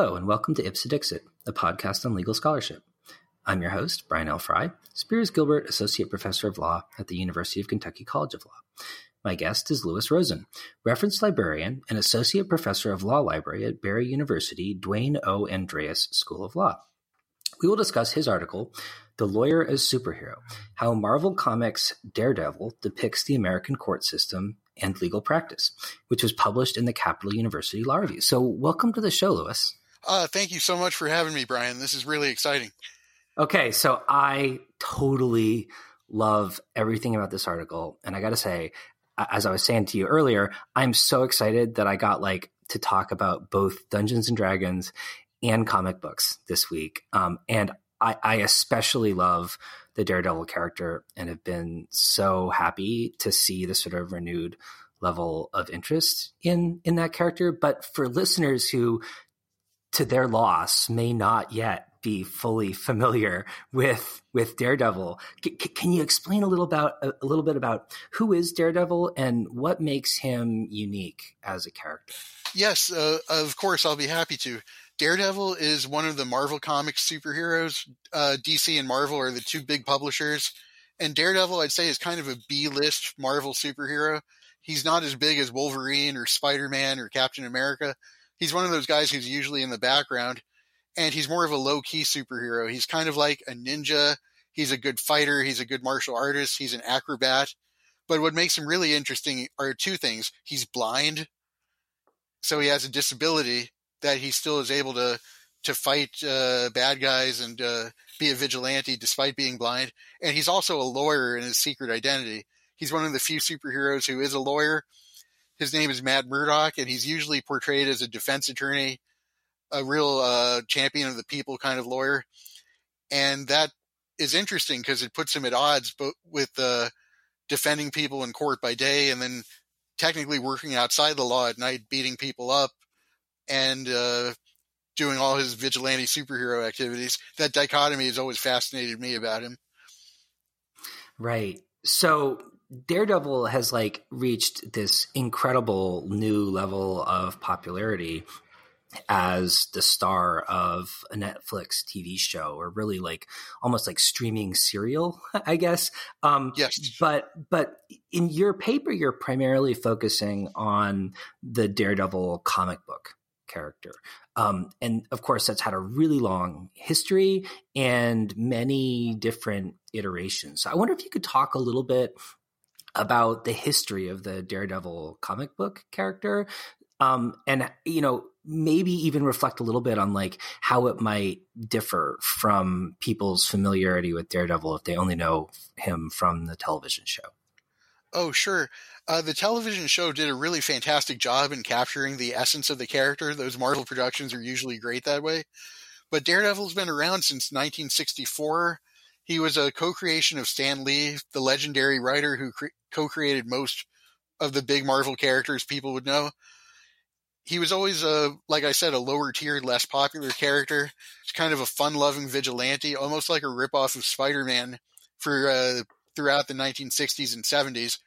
Hello, and welcome to Ipse Dixit, a podcast on legal scholarship. I'm your host, Brian L. Frye, Spears Gilbert Associate Professor of Law at the University of Kentucky College of Law. My guest is Louis Rosen, reference librarian and Associate Professor of Law Library at Barry University Dwayne O. Andreas School of Law. We will discuss his article, The Lawyer as Superhero How Marvel Comics' Daredevil Depicts the American Court System and Legal Practice, which was published in the Capital University Law Review. So, welcome to the show, Louis. Uh, thank you so much for having me, Brian. This is really exciting. Okay, so I totally love everything about this article. And I got to say, as I was saying to you earlier, I'm so excited that I got like to talk about both Dungeons and Dragons and comic books this week. Um, and I, I especially love the Daredevil character and have been so happy to see the sort of renewed level of interest in in that character. But for listeners who, to their loss, may not yet be fully familiar with with Daredevil, C- can you explain a little about a, little bit about who is Daredevil and what makes him unique as a character? Yes, uh, of course, I'll be happy to. Daredevil is one of the Marvel Comics superheroes. Uh, DC and Marvel are the two big publishers. And Daredevil, I'd say, is kind of a B list Marvel superhero. He's not as big as Wolverine or Spider Man or Captain America. He's one of those guys who's usually in the background. And he's more of a low key superhero. He's kind of like a ninja. He's a good fighter. He's a good martial artist. He's an acrobat. But what makes him really interesting are two things. He's blind. So he has a disability that he still is able to to fight uh, bad guys and uh, be a vigilante despite being blind. And he's also a lawyer in his secret identity. He's one of the few superheroes who is a lawyer. His name is Matt Murdock, and he's usually portrayed as a defense attorney, a real uh, champion of the people kind of lawyer. And that is interesting because it puts him at odds but with uh, defending people in court by day and then technically working outside the law at night, beating people up and uh, doing all his vigilante superhero activities. That dichotomy has always fascinated me about him. Right. So Daredevil has like reached this incredible new level of popularity as the star of a Netflix TV show or really like almost like streaming serial, I guess. Um, yes. But, but in your paper, you're primarily focusing on the Daredevil comic book character. Um, and of course, that's had a really long history and many different iterations. So I wonder if you could talk a little bit about the history of the Daredevil comic book character. Um, and you know maybe even reflect a little bit on like how it might differ from people's familiarity with daredevil if they only know him from the television show Oh, sure. Uh, the television show did a really fantastic job in capturing the essence of the character. Those Marvel productions are usually great that way. But Daredevil's been around since 1964. He was a co-creation of Stan Lee, the legendary writer who cre- co-created most of the big Marvel characters people would know. He was always a, like I said, a lower tier, less popular character. It's kind of a fun-loving vigilante, almost like a ripoff of Spider-Man for uh, throughout the 1960s and 70s.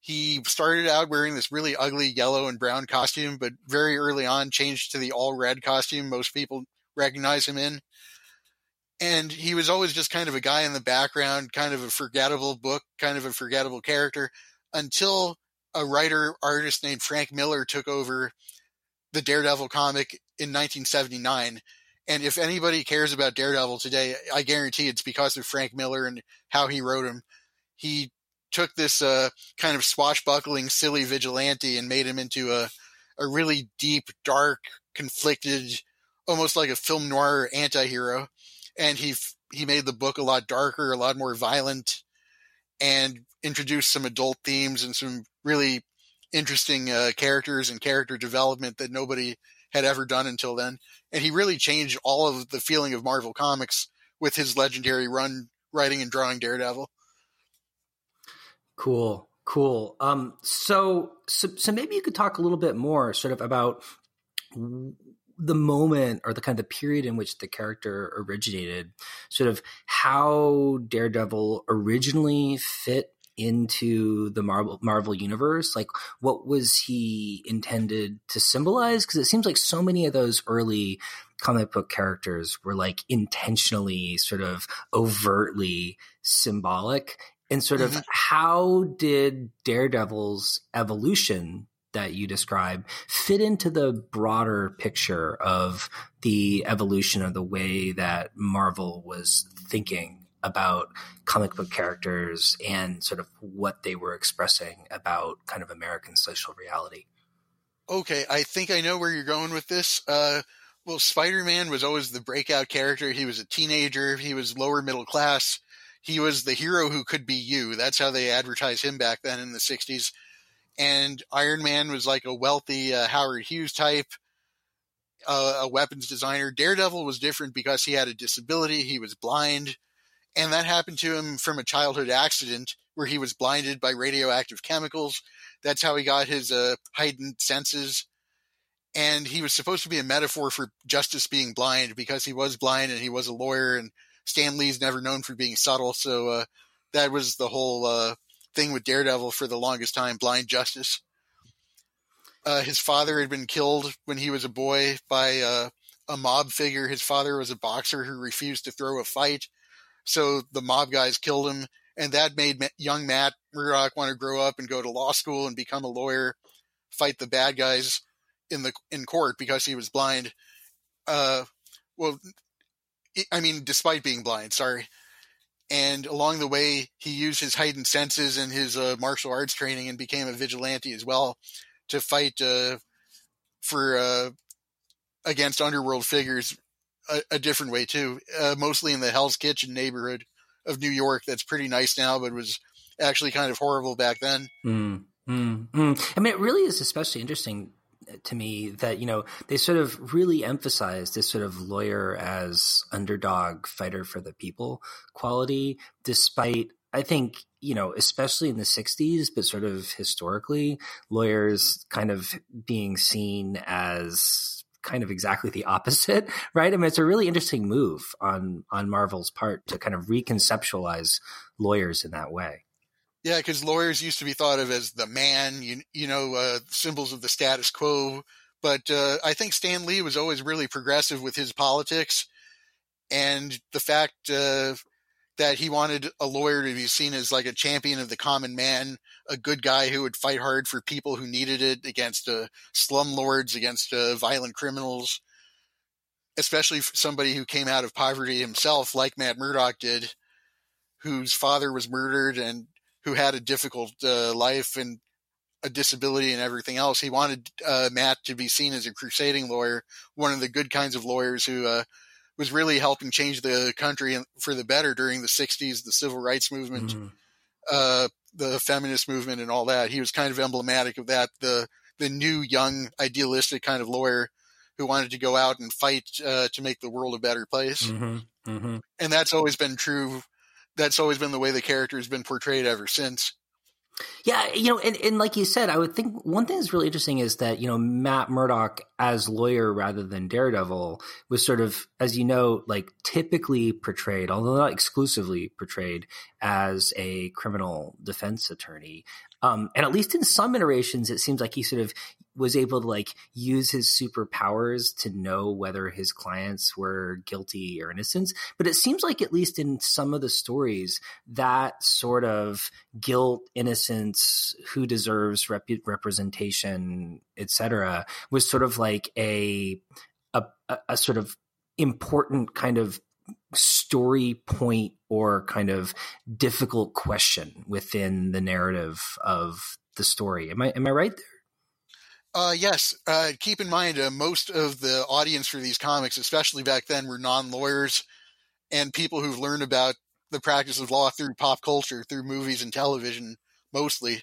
He started out wearing this really ugly yellow and brown costume, but very early on changed to the all red costume most people recognize him in. And he was always just kind of a guy in the background, kind of a forgettable book, kind of a forgettable character, until a writer artist named Frank Miller took over the Daredevil comic in 1979 and if anybody cares about Daredevil today, I guarantee it's because of Frank Miller and how he wrote him. He took this uh, kind of swashbuckling, silly vigilante and made him into a, a really deep, dark, conflicted, almost like a film noir anti-hero. And he he made the book a lot darker, a lot more violent, and introduced some adult themes and some really interesting uh, characters and character development that nobody had ever done until then and he really changed all of the feeling of Marvel Comics with his legendary run writing and drawing Daredevil. Cool, cool. Um, so, so, so maybe you could talk a little bit more, sort of about the moment or the kind of the period in which the character originated, sort of how Daredevil originally fit into the Marvel Marvel universe? Like, what was he intended to symbolize? Because it seems like so many of those early comic book characters were like intentionally, sort of overtly symbolic. And sort of mm-hmm. how did Daredevil's evolution that you describe fit into the broader picture of the evolution of the way that Marvel was thinking about comic book characters and sort of what they were expressing about kind of American social reality. Okay, I think I know where you're going with this. Uh, well, Spider Man was always the breakout character. He was a teenager, he was lower middle class. He was the hero who could be you. That's how they advertised him back then in the 60s. And Iron Man was like a wealthy uh, Howard Hughes type, uh, a weapons designer. Daredevil was different because he had a disability, he was blind and that happened to him from a childhood accident where he was blinded by radioactive chemicals. That's how he got his uh, heightened senses. And he was supposed to be a metaphor for justice being blind because he was blind and he was a lawyer. And Stan Lee's never known for being subtle. So uh, that was the whole uh, thing with Daredevil for the longest time blind justice. Uh, his father had been killed when he was a boy by uh, a mob figure. His father was a boxer who refused to throw a fight so the mob guys killed him, and that made young Matt Murdock want to grow up and go to law school and become a lawyer, fight the bad guys in the in court because he was blind. Uh, well, I mean, despite being blind, sorry. And along the way, he used his heightened senses and his uh, martial arts training and became a vigilante as well to fight uh, for uh, against underworld figures a, a different way too. Uh, mostly in the Hell's Kitchen neighborhood of New York. That's pretty nice now, but was actually kind of horrible back then. Mm, mm, mm. I mean, it really is especially interesting to me that you know they sort of really emphasize this sort of lawyer as underdog fighter for the people quality despite i think you know especially in the 60s but sort of historically lawyers kind of being seen as kind of exactly the opposite, right? I mean, it's a really interesting move on on Marvel's part to kind of reconceptualize lawyers in that way. Yeah, because lawyers used to be thought of as the man, you you know, uh, symbols of the status quo. But uh, I think Stan Lee was always really progressive with his politics, and the fact uh, that he wanted a lawyer to be seen as like a champion of the common man, a good guy who would fight hard for people who needed it against uh, slumlords, against uh, violent criminals, especially somebody who came out of poverty himself, like Matt Murdock did, whose father was murdered and who had a difficult uh, life and a disability and everything else. He wanted uh, Matt to be seen as a crusading lawyer, one of the good kinds of lawyers who uh, was really helping change the country for the better during the 60s, the civil rights movement, mm-hmm. uh, the feminist movement, and all that. He was kind of emblematic of that. The the new, young, idealistic kind of lawyer who wanted to go out and fight uh, to make the world a better place. Mm-hmm. Mm-hmm. And that's always been true. That's always been the way the character has been portrayed ever since. Yeah, you know, and, and like you said, I would think one thing that's really interesting is that, you know, Matt Murdock as lawyer rather than Daredevil was sort of, as you know, like typically portrayed, although not exclusively portrayed, as a criminal defense attorney. Um, and at least in some iterations, it seems like he sort of was able to like use his superpowers to know whether his clients were guilty or innocent. But it seems like at least in some of the stories, that sort of guilt, innocence, who deserves rep- representation, etc., was sort of like a, a a sort of important kind of story point or kind of difficult question within the narrative of the story. Am I am I right there? Uh, yes. Uh, keep in mind, uh, most of the audience for these comics, especially back then, were non lawyers and people who've learned about the practice of law through pop culture, through movies and television, mostly.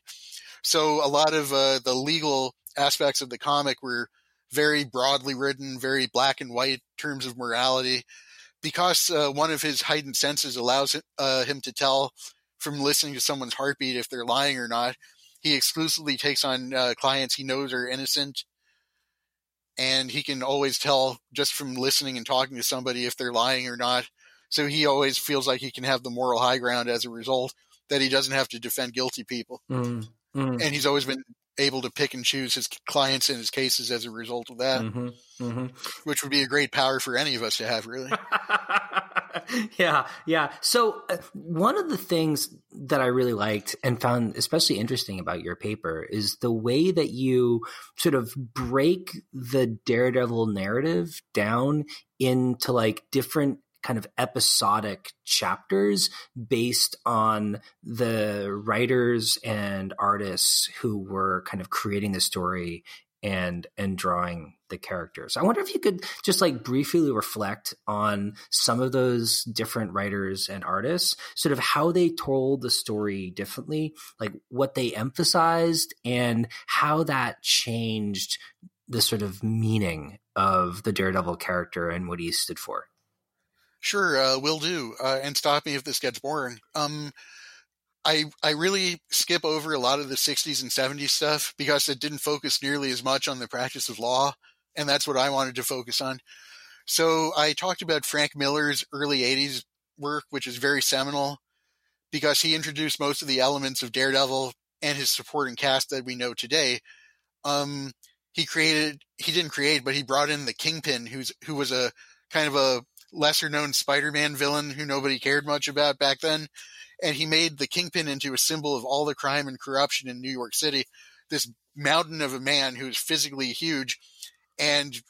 So a lot of uh, the legal aspects of the comic were very broadly written, very black and white terms of morality because uh, one of his heightened senses allows uh, him to tell from listening to someone's heartbeat if they're lying or not. He exclusively takes on uh, clients he knows are innocent, and he can always tell just from listening and talking to somebody if they're lying or not. So he always feels like he can have the moral high ground as a result. that he doesn't have to defend guilty people. Mm, mm. And he's always been able to pick and choose his clients and his cases as a result of that, hmm hmm which would be a great power for any of us to have, really. yeah, yeah. So uh, one of the things that I really liked and found especially interesting about your paper is the way that you sort of break the Daredevil narrative down into like different kind of episodic chapters based on the writers and artists who were kind of creating the story and and drawing the characters. I wonder if you could just like briefly reflect on some of those different writers and artists, sort of how they told the story differently, like what they emphasized and how that changed the sort of meaning of the Daredevil character and what he stood for. Sure, uh, will do. Uh, and stop me if this gets boring. Um, I I really skip over a lot of the 60s and 70s stuff because it didn't focus nearly as much on the practice of law, and that's what I wanted to focus on. So I talked about Frank Miller's early 80s work, which is very seminal because he introduced most of the elements of Daredevil and his supporting cast that we know today. Um, he created he didn't create, but he brought in the Kingpin, who's who was a kind of a lesser known Spider-Man villain who nobody cared much about back then and he made the kingpin into a symbol of all the crime and corruption in New York City. This mountain of a man who's physically huge and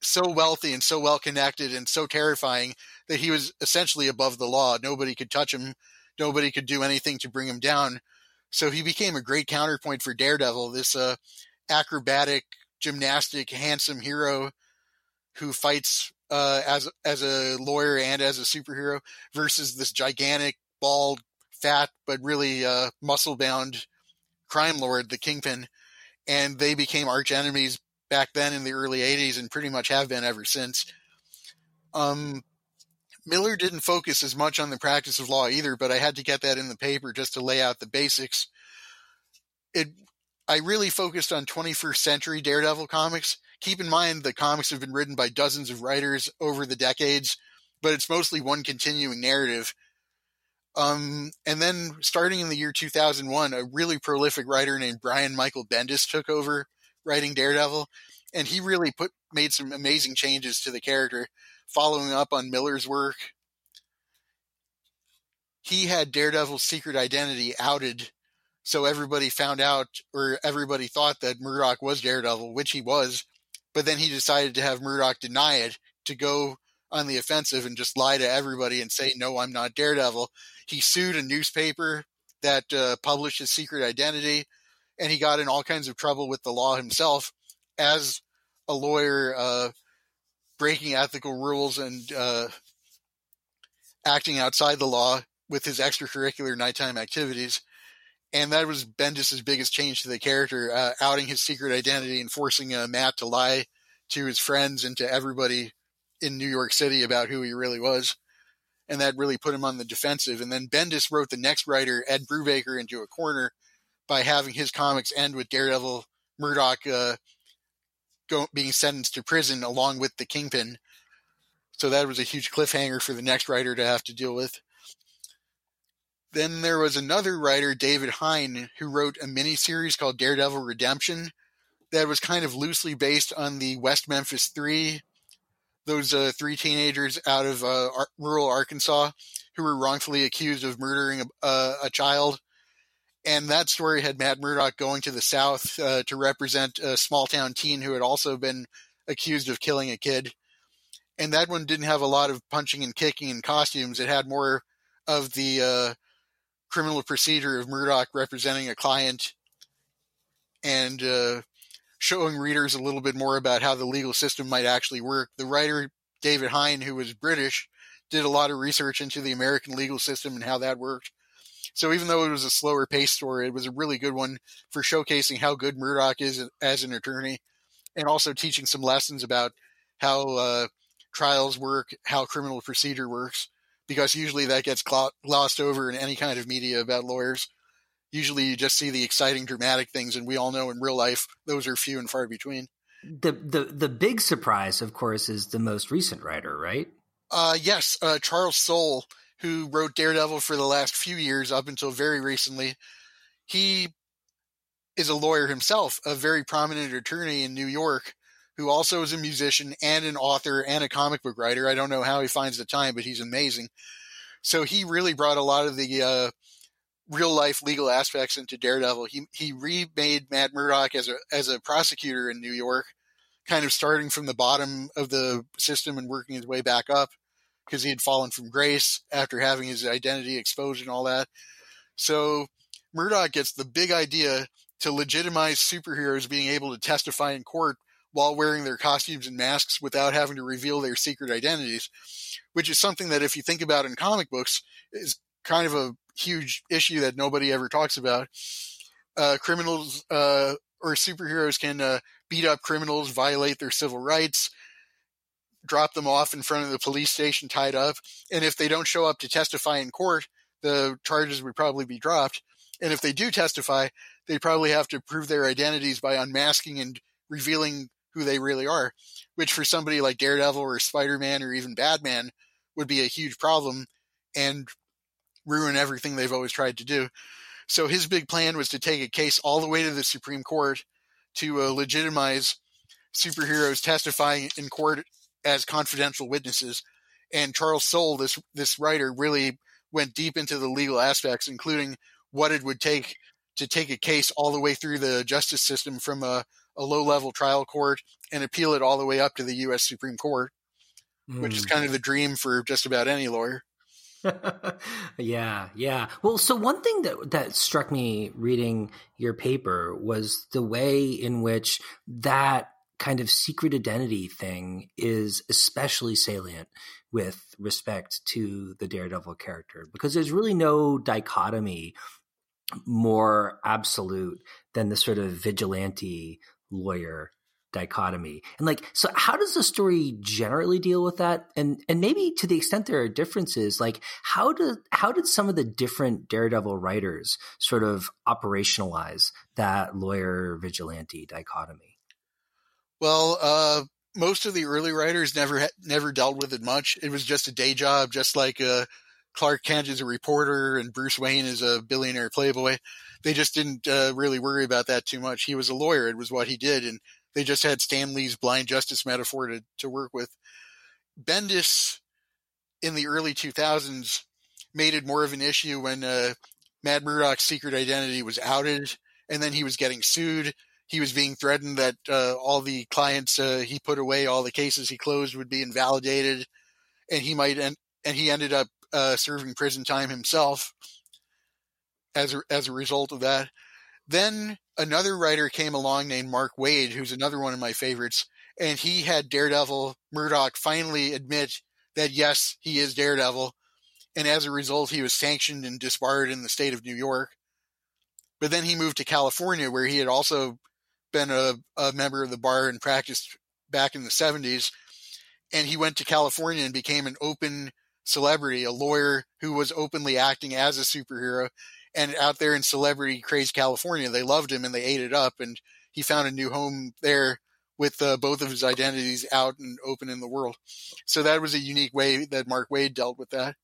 so wealthy and so well connected and so terrifying that he was essentially above the law. Nobody could touch him. Nobody could do anything to bring him down. So he became a great counterpoint for Daredevil, this uh, acrobatic, gymnastic, handsome hero who fights uh, as as a lawyer and as a superhero versus this gigantic, bald, fat, but really uh, muscle bound crime lord, the Kingpin, and they became arch enemies back then in the early 80s and pretty much have been ever since. Um, Miller didn't focus as much on the practice of law either, but I had to get that in the paper just to lay out the basics. It I really focused on 21st century Daredevil comics. Keep in mind the comics have been written by dozens of writers over the decades, but it's mostly one continuing narrative. Um, and then starting in the year 2001, a really prolific writer named Brian Michael Bendis took over writing Daredevil, and he really put made some amazing changes to the character, following up on Miller's work. He had Daredevil's secret identity outed, so everybody found out, or everybody thought that Murdock was Daredevil, which he was. But then he decided to have Murdock deny it to go on the offensive and just lie to everybody and say, "No, I'm not Daredevil." He sued a newspaper that uh, published his secret identity, and he got in all kinds of trouble with the law himself as a lawyer, uh, breaking ethical rules and uh, acting outside the law with his extracurricular nighttime activities. And that was Bendis's biggest change to the character, uh, outing his secret identity and forcing uh, Matt to lie to his friends and to everybody in New York City about who he really was and that really put him on the defensive. And then Bendis wrote the next writer, Ed Brubaker, into a corner by having his comics end with Daredevil Murdock uh, go, being sentenced to prison along with the Kingpin. So that was a huge cliffhanger for the next writer to have to deal with. Then there was another writer, David Hine, who wrote a miniseries called Daredevil Redemption that was kind of loosely based on the West Memphis Three those uh, three teenagers out of uh, rural Arkansas who were wrongfully accused of murdering a, a, child. And that story had Matt Murdock going to the South uh, to represent a small town teen who had also been accused of killing a kid. And that one didn't have a lot of punching and kicking and costumes. It had more of the uh, criminal procedure of Murdock representing a client and uh, showing readers a little bit more about how the legal system might actually work. The writer, David Hine, who was British, did a lot of research into the American legal system and how that worked. So even though it was a slower paced story, it was a really good one for showcasing how good Murdock is as an attorney and also teaching some lessons about how uh, trials work, how criminal procedure works, because usually that gets glossed over in any kind of media about lawyers. Usually you just see the exciting dramatic things and we all know in real life those are few and far between. The the the big surprise of course is the most recent writer right? Uh yes uh, charles soule who wrote Daredevil for the last few years up until very recently. He is a lawyer himself, a very prominent attorney in New York, who also is a musician and an author and a comic book writer. I don't know how he finds the time, but he's amazing. So he really brought a lot of the uh, real life legal aspects into Daredevil. He he remade Matt Murdock as a as a prosecutor in New York, kind of starting from the bottom of the system and working his way back up because he had fallen from grace after having his identity exposed and all that. So Murdock gets the big idea to legitimize superheroes being able to testify in court while wearing their costumes and masks without having to reveal their secret identities, which is something that if you think about in comic books is kind of a huge issue that nobody ever talks about. Uh, criminals uh, or superheroes can uh, beat up criminals, violate their civil rights, drop them off in front of the police station tied up, and if they don't show up to testify in court, the charges would probably be dropped. And if they do testify, they probably have to prove their identities by unmasking and revealing who they really are, which for somebody like Daredevil or Spider Man or even Batman would be a huge problem and ruin everything they've always tried to do. So his big plan was to take a case all the way to the Supreme Court to uh, legitimize superheroes testifying in court as confidential witnesses. And Charles Soule, this this writer, really went deep into the legal aspects, including what it would take to take a case all the way through the justice system from a, a low level trial court and appeal it all the way up to the U.S. Supreme Court, mm. which is hmm. kind of the dream for just about any lawyer. yeah, yeah. Well, so one thing that that struck me reading your paper was the way in which that kind of secret identity thing is especially salient with respect to the Daredevil character because there's really no dichotomy more absolute than the sort of vigilante lawyer dichotomy. And like, so how does the story generally deal with that? And and maybe to the extent there are differences, like how did how did some of the different Daredevil writers sort of operationalize that lawyer vigilante dichotomy? Well, uh, most of the early writers never never dealt with it much. It was just a day job, just like uh, Clark Kent is a reporter and Bruce Wayne is a billionaire playboy. They just didn't uh, really worry about that too much. He was a lawyer; it was what he did, and they just had Stan Lee's blind justice metaphor to, to work with. Bendis in the early 2000s made it more of an issue when uh, Matt Murdock's secret identity was outed, and then he was getting sued. He was being threatened that uh, all the clients uh, he put away, all the cases he closed, would be invalidated, and he might end, and he ended up uh, serving prison time himself as a, as a result of that. Then another writer came along named Mark Waid, who's another one of my favorites, and he had Daredevil Murdock finally admit that yes, he is Daredevil, and as a result, he was sanctioned and disbarred in the state of New York. But then he moved to California, where he had also been a, a member of the bar and practiced back in the 70s. And he went to California and became an open celebrity, a lawyer who was openly acting as a superhero and out there in celebrity crazed California, they loved him and they ate it up. And he found a new home there with uh, both of his identities out and open in the world. So that was a unique way that Mark Waid dealt with that.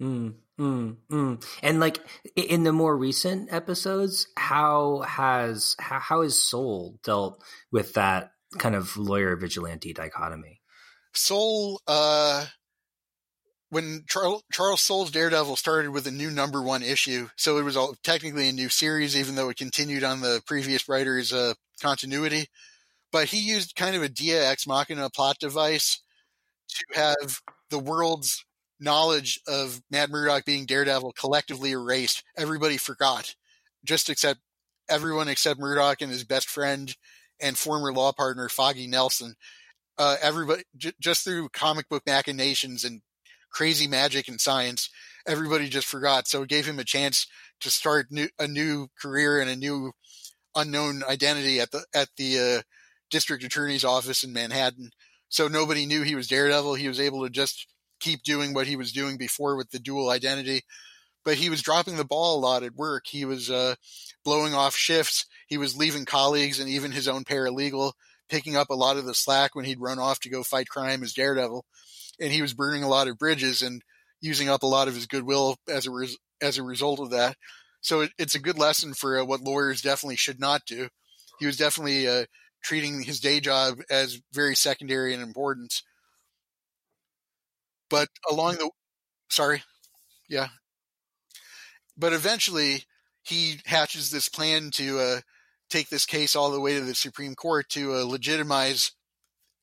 Mm, mm, mm. And like in the more recent episodes, how has how, how has Soule dealt with that kind of lawyer vigilante dichotomy? Soule, uh, when Charles, Charles Soule's Daredevil started with a new number one issue, so it was all, technically a new series, even though it continued on the previous writer's uh, continuity. But he used kind of a Deus ex machina plot device to have the world's knowledge of Matt Murdock being Daredevil collectively erased. Everybody forgot, just except everyone except Murdock and his best friend and former law partner Foggy Nelson. Uh, everybody j- just through comic book machinations and crazy magic and science, everybody just forgot. So it gave him a chance to start new, a new career and a new unknown identity at the at the uh, district attorney's office in Manhattan. So nobody knew he was Daredevil. He was able to just keep doing what he was doing before with the dual identity. But he was dropping the ball a lot at work. He was uh, blowing off shifts. He was leaving colleagues and even his own paralegal, picking up a lot of the slack when he'd run off to go fight crime as Daredevil and he was burning a lot of bridges. And using up a lot of his goodwill as a res- as a result of that. So it, it's a good lesson for uh, what lawyers definitely should not do. He was definitely uh, treating his day job as very secondary in importance. But along the, sorry, yeah. But eventually, he hatches this plan to uh, take this case all the way to the Supreme Court to uh, legitimize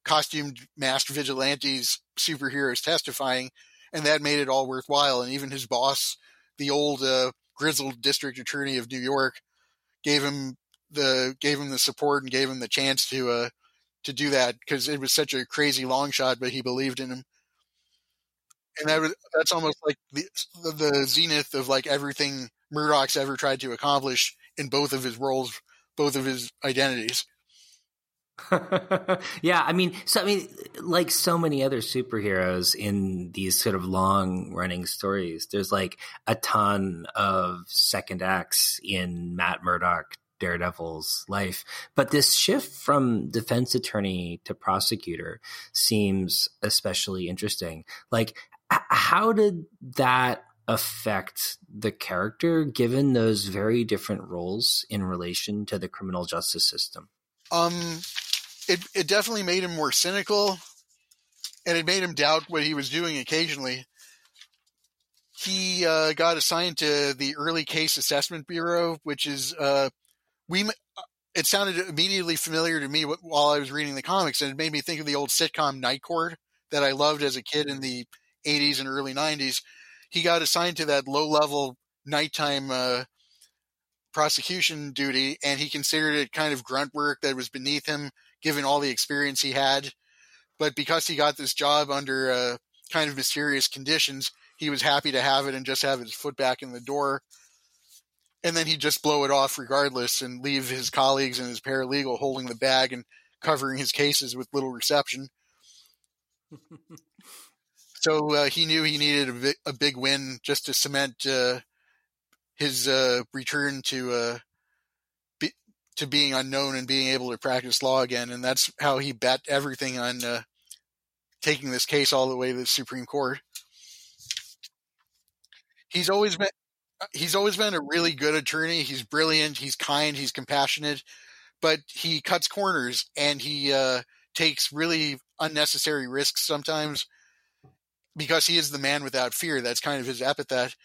costumed masked vigilantes, superheroes testifying, and that made it all worthwhile. And even his boss, the old uh, grizzled district attorney of New York, gave him the gave him the support and gave him the chance to uh to do that because it was such a crazy long shot, but he believed in him. And that was that's almost like the the zenith of like everything Murdock's ever tried to accomplish in both of his roles, both of his identities. yeah, I mean, so I mean, like so many other superheroes in these sort of long running stories, there's like a ton of second acts in Matt Murdock Daredevil's life. But this shift from defense attorney to prosecutor seems especially interesting. Like, how did that affect the character given those very different roles in relation to the criminal justice system? Um, it it definitely made him more cynical, and it made him doubt what he was doing occasionally. He uh, got assigned to the Early Case Assessment Bureau, which is uh, we. It sounded immediately familiar to me while I was reading the comics, and it made me think of the old sitcom Night Court that I loved as a kid in the 80s and early 90s. He got assigned to that low level nighttime uh, prosecution duty, and he considered it kind of grunt work that was beneath him given all the experience he had. But because he got this job under uh, kind of mysterious conditions, he was happy to have it and just have his foot back in the door. And then he'd just blow it off regardless and leave his colleagues and his paralegal holding the bag and covering his cases with little reception. so uh, he knew he needed a, big, a big win just to cement uh, his uh, return to uh, to being unknown and being able to practice law again. And that's how he bet everything on uh, taking this case all the way to the Supreme Court. He's always been he's always been a really good attorney. He's brilliant. He's kind. He's compassionate, but he cuts corners and he uh, takes really unnecessary risks sometimes because he is the man without fear. That's kind of his epithet.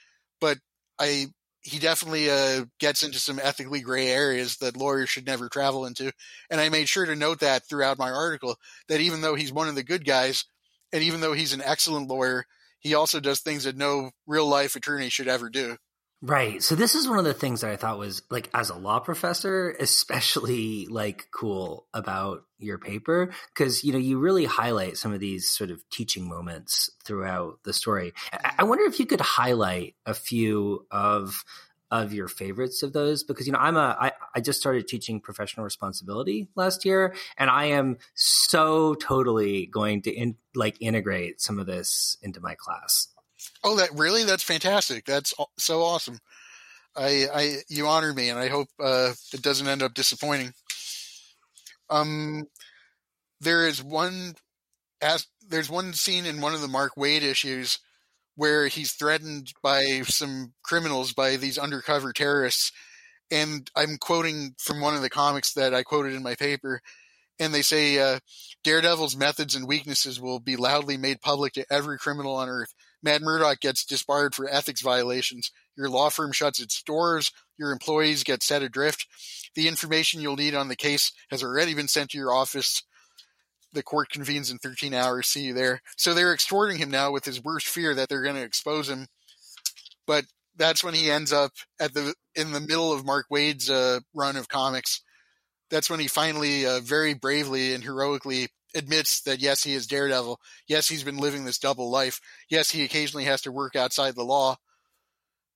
But I he definitely uh, gets into some ethically gray areas that lawyers should never travel into. And I made sure to note that throughout my article that even though he's one of the good guys, and even though he's an excellent lawyer, he also does things that no real life attorney should ever do. Right. So this is one of the things that I thought was like as a law professor, especially like cool about your paper because you know you really highlight some of these sort of teaching moments throughout the story. I wonder if you could highlight a few of of your favorites of those because you know I'm a I, I just started teaching professional responsibility last year and I am so totally going to in, like integrate some of this into my class. Oh, that really? That's fantastic. That's so awesome. I, I, you honor me, and I hope uh, it doesn't end up disappointing. Um, there is one, as there's one scene in one of the Mark Waid issues where he's threatened by some criminals, by these undercover terrorists, and I'm quoting from one of the comics that I quoted in my paper, and they say uh, Daredevil's methods and weaknesses will be loudly made public to every criminal on Earth. Matt Murdock gets disbarred for ethics violations. Your law firm shuts its doors. Your employees get set adrift. The information you'll need on the case has already been sent to your office. The court convenes in 13 hours. See you there. So they're extorting him now with his worst fear that they're going to expose him. But that's when he ends up at the in the middle of Mark Waid's uh, run of comics. That's when he finally, uh, very bravely and heroically, admits that yes, he is Daredevil. Yes, he's been living this double life. Yes, he occasionally has to work outside the law,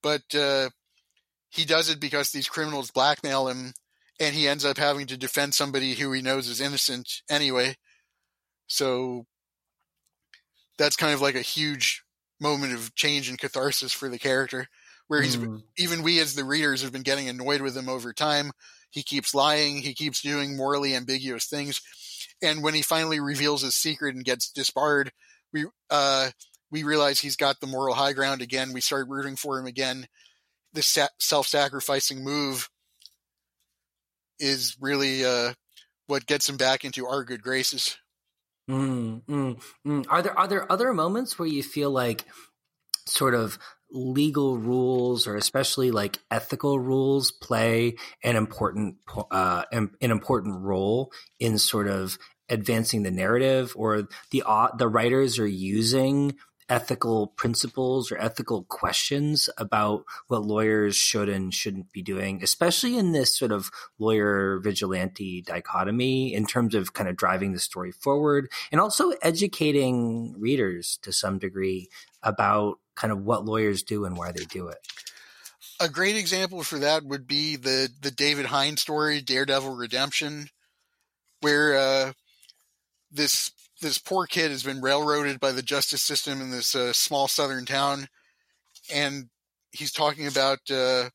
but uh, he does it because these criminals blackmail him, and he ends up having to defend somebody who he knows is innocent anyway. So that's kind of like a huge moment of change and catharsis for the character, where he's mm. even we as the readers have been getting annoyed with him over time. He keeps lying. He keeps doing morally ambiguous things and when he finally reveals his secret and gets disbarred, we uh, we realize he's got the moral high ground again. We start rooting for him again. This sa- self-sacrificing move is really uh, what gets him back into our good graces. Mm, mm, mm. Are there are there other moments where you feel like sort of legal rules or especially like ethical rules play an important uh, an, an important role in sort of advancing the narrative or the uh, the writers are using ethical principles or ethical questions about what lawyers should and shouldn't be doing, especially in this sort of lawyer vigilante dichotomy in terms of kind of driving the story forward and also educating readers to some degree about kind of what lawyers do and why they do it. A great example for that would be the the David Hine story, Daredevil Redemption, where uh, this this poor kid has been railroaded by the justice system in this uh, small southern town, and he's talking about uh,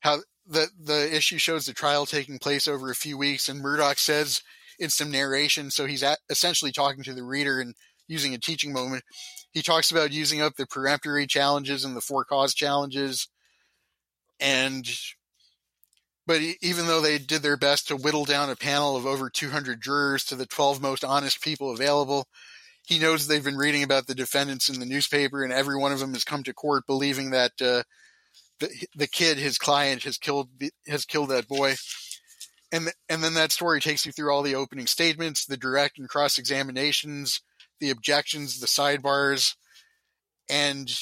how the the issue shows the trial taking place over a few weeks, and Murdock says in some narration, so he's at, essentially talking to the reader and using a teaching moment. He talks about using up the peremptory challenges and the for cause challenges, and but even though they did their best to whittle down a panel of over 200 jurors to the 12 most honest people available, he knows they've been reading about the defendants in the newspaper, and every one of them has come to court believing that uh, the, the kid, his client, has killed has killed that boy. And and then that story takes you through all the opening statements, the direct and cross examinations, the objections, the sidebars, and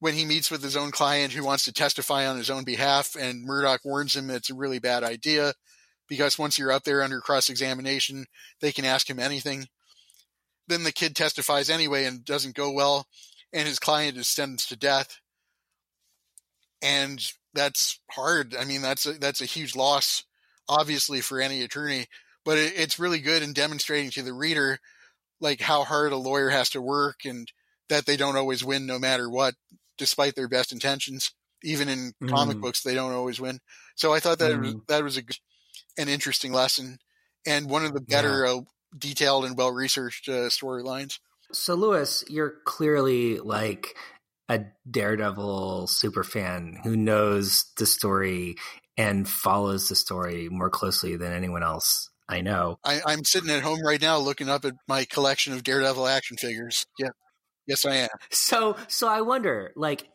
when he meets with his own client who wants to testify on his own behalf, and Murdock warns him it's a really bad idea because once you're up there under cross examination, they can ask him anything. Then the kid testifies anyway and doesn't go well, and his client is sentenced to death. And that's hard. I mean, that's a, that's a huge loss, obviously, for any attorney. But it, it's really good in demonstrating to the reader, like how hard a lawyer has to work and that they don't always win no matter what despite their best intentions. Even in mm. comic books, they don't always win. So I thought that mm. was, that was a, an interesting lesson and one of the better yeah. uh, detailed and well researched uh, storylines. So, Louis, you're clearly like a Daredevil super fan who knows the story and follows the story more closely than anyone else I know. I, am sitting at home right now looking up at my collection of Daredevil action figures. Yeah. Yes, I am. So, so I wonder, like,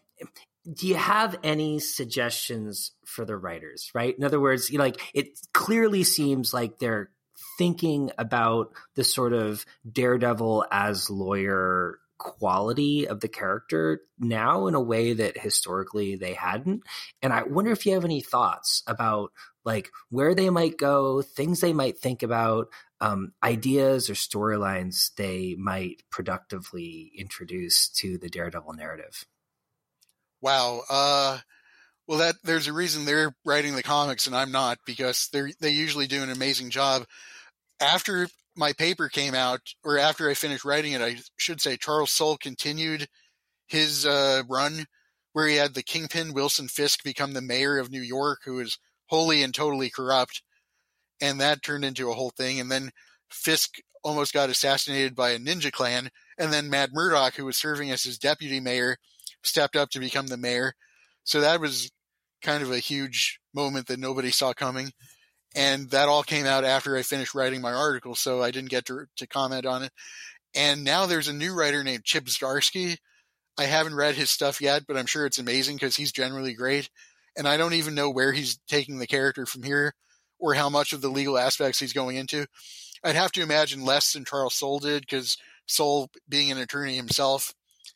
do you have any suggestions for the writers? Right. In other words, you know, like it clearly seems like they're thinking about the sort of daredevil as lawyer quality of the character now in a way that historically they hadn't. And I wonder if you have any thoughts about like where they might go, things they might think about, um, ideas or storylines they might productively introduce to the Daredevil narrative. Wow. Uh, well, that there's a reason they're writing the comics and I'm not because they they usually do an amazing job. After my paper came out, or after I finished writing it, I should say Charles Soule continued his uh, run where he had the kingpin Wilson Fisk become the mayor of New York, who is wholly and totally corrupt and that turned into a whole thing. And then Fisk almost got assassinated by a ninja clan, and then Matt Murdock, who was serving as his deputy mayor, stepped up to become the mayor. So that was kind of a huge moment that nobody saw coming. And that all came out after I finished writing my article, so I didn't get to, to comment on it. And now there's a new writer named Chip Zdarsky. I haven't read his stuff yet, but I'm sure it's amazing because he's generally great. And I don't even know where he's taking the character from here or how much of the legal aspects he's going into. I'd have to imagine less than Charles Soule did because Soule, being an attorney himself,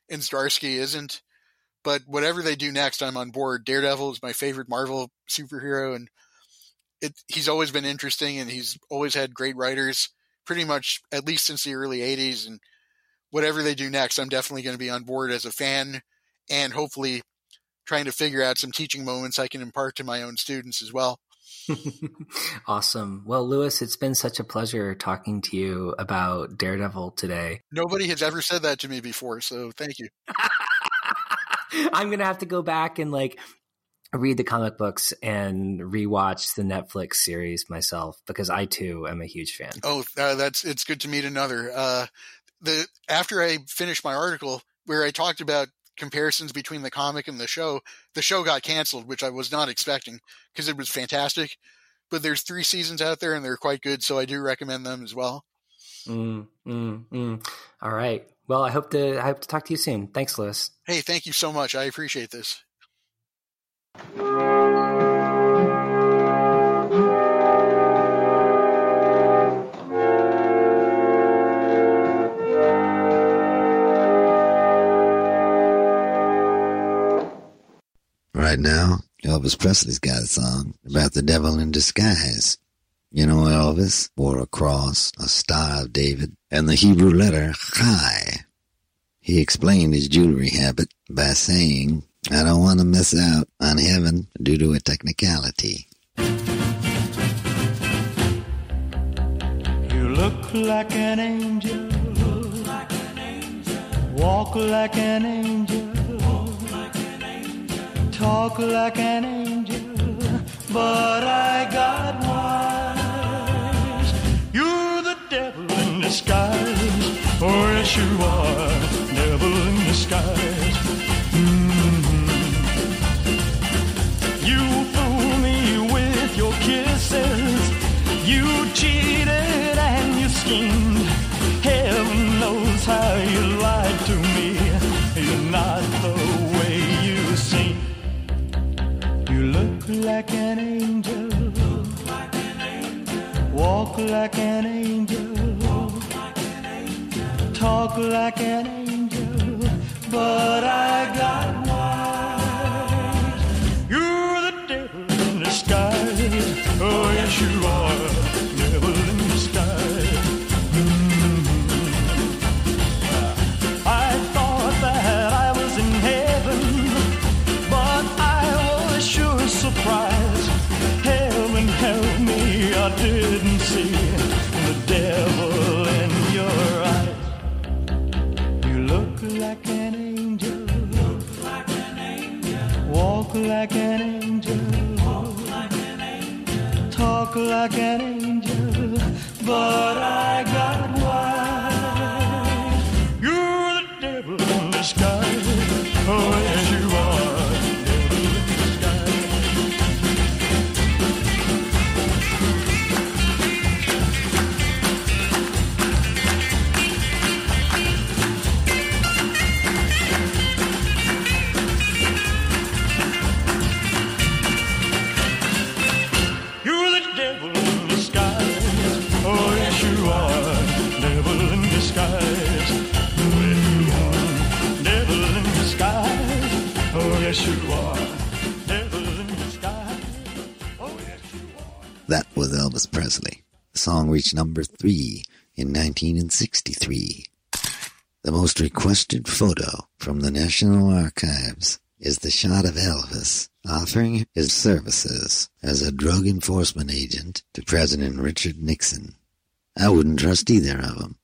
and Zdarsky isn't. But whatever they do next, I'm on board. Daredevil is my favorite Marvel superhero, and it, he's always been interesting, and he's always had great writers, pretty much at least since the early '80s. And whatever they do next, I'm definitely going to be on board as a fan, and hopefully trying to figure out some teaching moments I can impart to my own students as well. awesome. Well, Louis, it's been such a pleasure talking to you about Daredevil today. Nobody has ever said that to me before, so thank you. I'm going to have to go back and like read the comic books and rewatch the Netflix series myself because I too am a huge fan. Oh, uh, that's it's good to meet another. Uh, the after I finished my article where I talked about comparisons between the comic and the show, the show got canceled, which I was not expecting because it was fantastic. But there's three seasons out there and they're quite good, so I do recommend them as well. Mm, mm, mm. All right. Well, I hope to I hope to talk to you soon. Thanks, Louis. Hey, thank you so much. I appreciate this. Elvis Presley's got a song about the devil in disguise. You know, Elvis wore a cross, a star of David, and the Hebrew letter Chai. He explained his jewelry habit by saying, I don't want to miss out on heaven due to a technicality. You look like an angel, walk like an angel, talk like an angel, but I got wise. You're the devil in disguise, oh yes you are, devil in disguise. Like an angel. Walk like an angel. Talk like an angel. But I got Like an angel. But reached number three in 1963. The most requested photo from the National Archives is the shot of Elvis offering his services as a drug enforcement agent to President Richard Nixon. I wouldn't trust either of them.